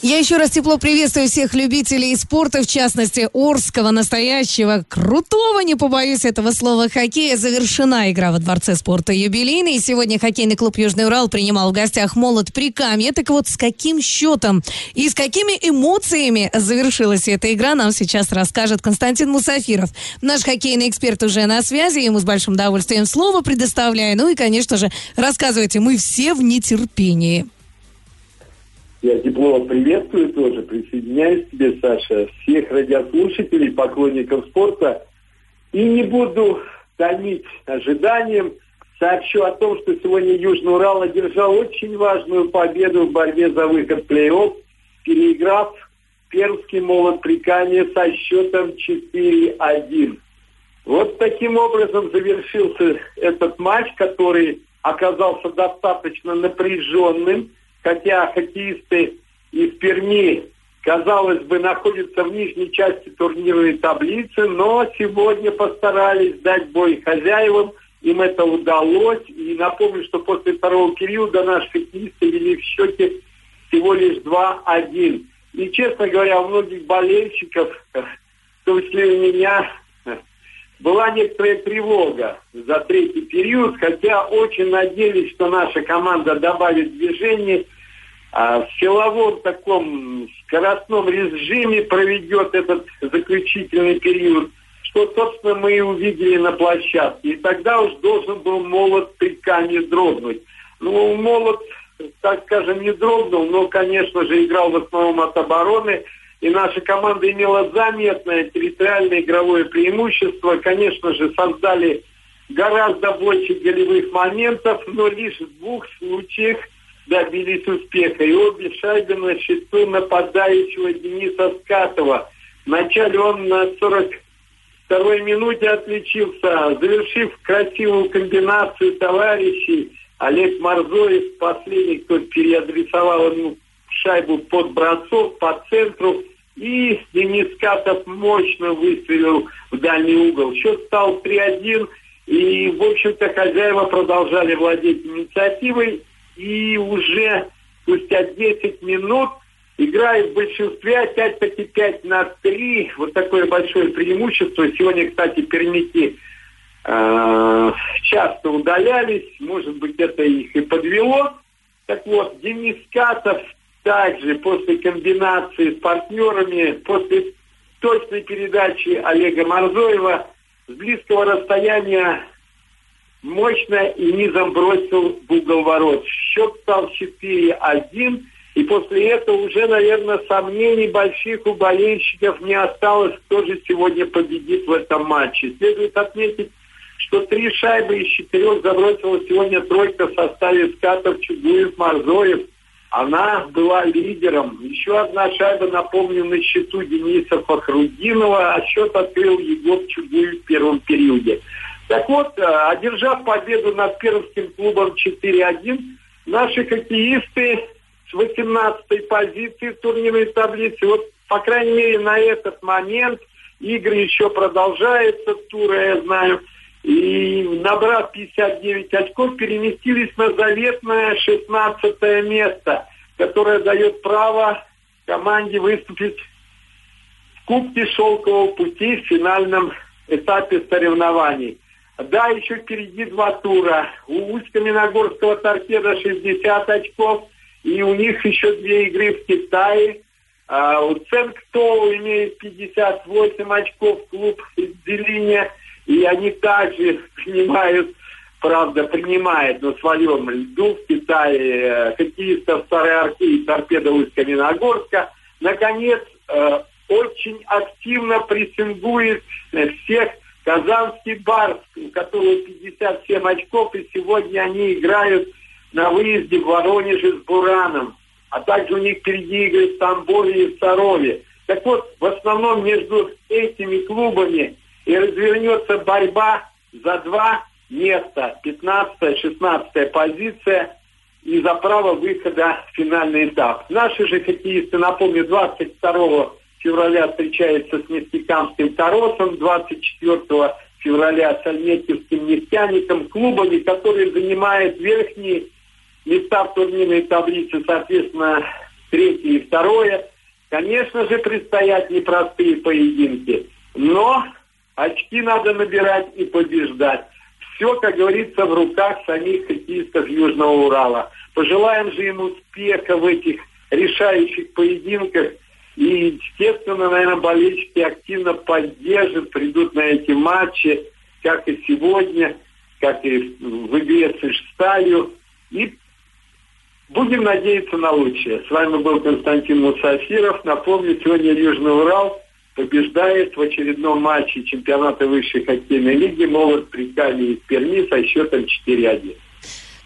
Я еще раз тепло приветствую всех любителей спорта, в частности, Орского, настоящего, крутого, не побоюсь этого слова, хоккея. Завершена игра во Дворце спорта юбилейный. И сегодня хоккейный клуб «Южный Урал» принимал в гостях «Молот» при Камье. Так вот, с каким счетом и с какими эмоциями завершилась эта игра, нам сейчас расскажет Константин Мусафиров. Наш хоккейный эксперт уже на связи, ему с большим удовольствием слово предоставляю. Ну и, конечно же, рассказывайте, мы все в нетерпении. Я тепло приветствую тоже, присоединяюсь к тебе, Саша, всех радиослушателей, поклонников спорта. И не буду томить ожиданием, сообщу о том, что сегодня Южный Урал одержал очень важную победу в борьбе за выход в плей-офф, переиграв Пермский молот прикания со счетом 4-1. Вот таким образом завершился этот матч, который оказался достаточно напряженным хотя хоккеисты из Перми, казалось бы, находятся в нижней части турнирной таблицы, но сегодня постарались дать бой хозяевам, им это удалось. И напомню, что после второго периода наши хоккеисты вели в счете всего лишь 2-1. И, честно говоря, у многих болельщиков, в том числе и меня, была некоторая тревога за третий период, хотя очень надеялись, что наша команда добавит движение – а в силовом таком скоростном режиме проведет этот заключительный период, что, собственно, мы и увидели на площадке. И тогда уж должен был молот тыка не дрогнуть. Ну, молот, так скажем, не дрогнул, но, конечно же, играл в основном от обороны. И наша команда имела заметное территориальное игровое преимущество. Конечно же, создали гораздо больше голевых моментов, но лишь в двух случаях – добились успеха. И обе шайбы на счету нападающего Дениса Скатова. Вначале он на 42-й минуте отличился, завершив красивую комбинацию товарищей. Олег Марзоев, последний, кто переадресовал ему шайбу под бросок, по центру. И Денис Катов мощно выстрелил в дальний угол. Счет стал 3-1. И, в общем-то, хозяева продолжали владеть инициативой и уже спустя 10 минут играет в большинстве, опять-таки 5 на 3. Вот такое большое преимущество. Сегодня, кстати, пермяки э, часто удалялись. Может быть, это их и подвело. Так вот, Денис Катов также после комбинации с партнерами, после точной передачи Олега Марзоева с близкого расстояния мощно и низом бросил в угол ворот. Счет стал 4-1. И после этого уже, наверное, сомнений больших у болельщиков не осталось, кто же сегодня победит в этом матче. Следует отметить, что три шайбы из четырех забросила сегодня тройка в составе Скатов, Чугуев, Марзоев. Она была лидером. Еще одна шайба, напомню, на счету Дениса Фахрудинова, а счет открыл Егор Чугуев в первом периоде. Так вот, э, одержав победу над пермским клубом 4-1, наши хоккеисты с 18-й позиции турнирной таблице, вот, по крайней мере, на этот момент игры еще продолжаются, туры, я знаю, и набрав 59 очков, переместились на заветное 16 место, которое дает право команде выступить в Кубке Шелкового пути в финальном этапе соревнований. Да, еще впереди два тура. У Усть-Каменогорского торпеда 60 очков, и у них еще две игры в Китае. А у Ценктоу имеет 58 очков клуб из Делиня, и они также принимают, правда, принимает на своем льду в Китае э, хоккеистов Старой Арки и торпеда Усть-Каменогорска. Наконец, э, очень активно прессингует всех Казанский Барс, у которого 57 очков, и сегодня они играют на выезде в Воронеже с Бураном. А также у них впереди игры в Тамбове и в Сарове. Так вот, в основном между этими клубами и развернется борьба за два места, 15-16 позиция и за право выхода в финальный этап. Наши же хоккеисты, напомню, 22 февраля встречаются с нефтекамским Таросом, 24 февраля с Альметьевским нефтяником, клубами, которые занимают верхние места в турнирной таблице, соответственно, третье и второе. Конечно же, предстоят непростые поединки, но очки надо набирать и побеждать. Все, как говорится, в руках самих хоккеистов Южного Урала. Пожелаем же им успеха в этих решающих поединках. И, естественно, наверное, болельщики активно поддержат, придут на эти матчи, как и сегодня, как и в игре с Ишталью. И будем надеяться на лучшее. С вами был Константин Мусафиров. Напомню, сегодня Южный Урал побеждает в очередном матче чемпионата высшей хоккейной лиги «Молот Прикамье» из Перми со счетом 4-1.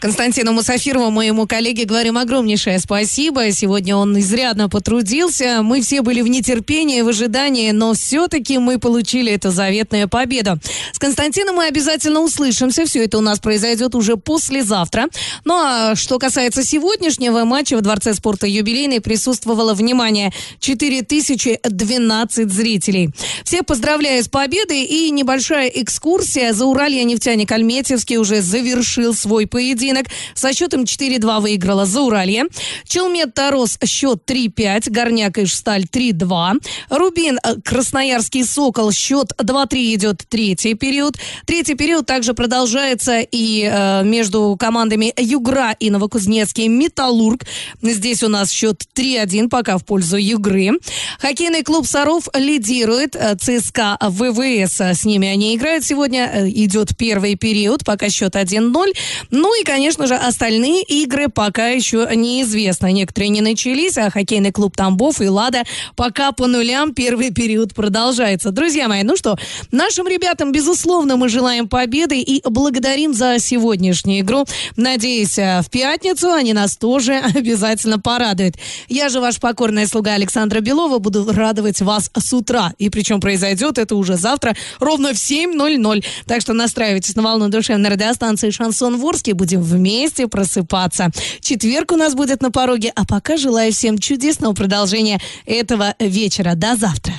Константину Мусафирову, моему коллеге, говорим огромнейшее спасибо. Сегодня он изрядно потрудился. Мы все были в нетерпении, в ожидании, но все-таки мы получили эту заветную победу. С Константином мы обязательно услышимся. Все это у нас произойдет уже послезавтра. Ну а что касается сегодняшнего матча в Дворце спорта юбилейный присутствовало, внимание, 4012 зрителей. Всех поздравляю с победой и небольшая экскурсия. За Уралья нефтяник Альметьевский уже завершил свой поединок поединок. Со счетом 4-2 выиграла Зауралье. Челмет Тарос счет 3-5. Горняк Ишсталь 3-2. Рубин э, Красноярский Сокол счет 2-3 идет третий период. Третий период также продолжается и э, между командами Югра и Новокузнецкий Металлург. Здесь у нас счет 3-1 пока в пользу Югры. Хоккейный клуб Саров лидирует. Э, ЦСКА ВВС с ними они играют сегодня. Э, идет первый период, пока счет 1-0. Ну и, конечно, конечно же, остальные игры пока еще неизвестно. Некоторые не начались, а хоккейный клуб Тамбов и Лада пока по нулям первый период продолжается. Друзья мои, ну что, нашим ребятам, безусловно, мы желаем победы и благодарим за сегодняшнюю игру. Надеюсь, в пятницу они нас тоже обязательно порадуют. Я же ваш покорная слуга Александра Белова буду радовать вас с утра. И причем произойдет это уже завтра ровно в 7.00. Так что настраивайтесь на волну душевной радиостанции «Шансон Ворске». Будем вместе просыпаться. Четверг у нас будет на пороге, а пока желаю всем чудесного продолжения этого вечера. До завтра.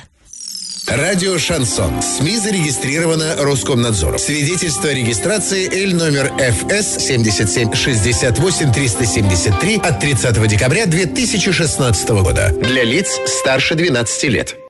Радио «Шансон». СМИ зарегистрировано Роскомнадзором. Свидетельство о регистрации Л номер ФС 7768 373 от 30 декабря 2016 года. Для лиц старше 12 лет.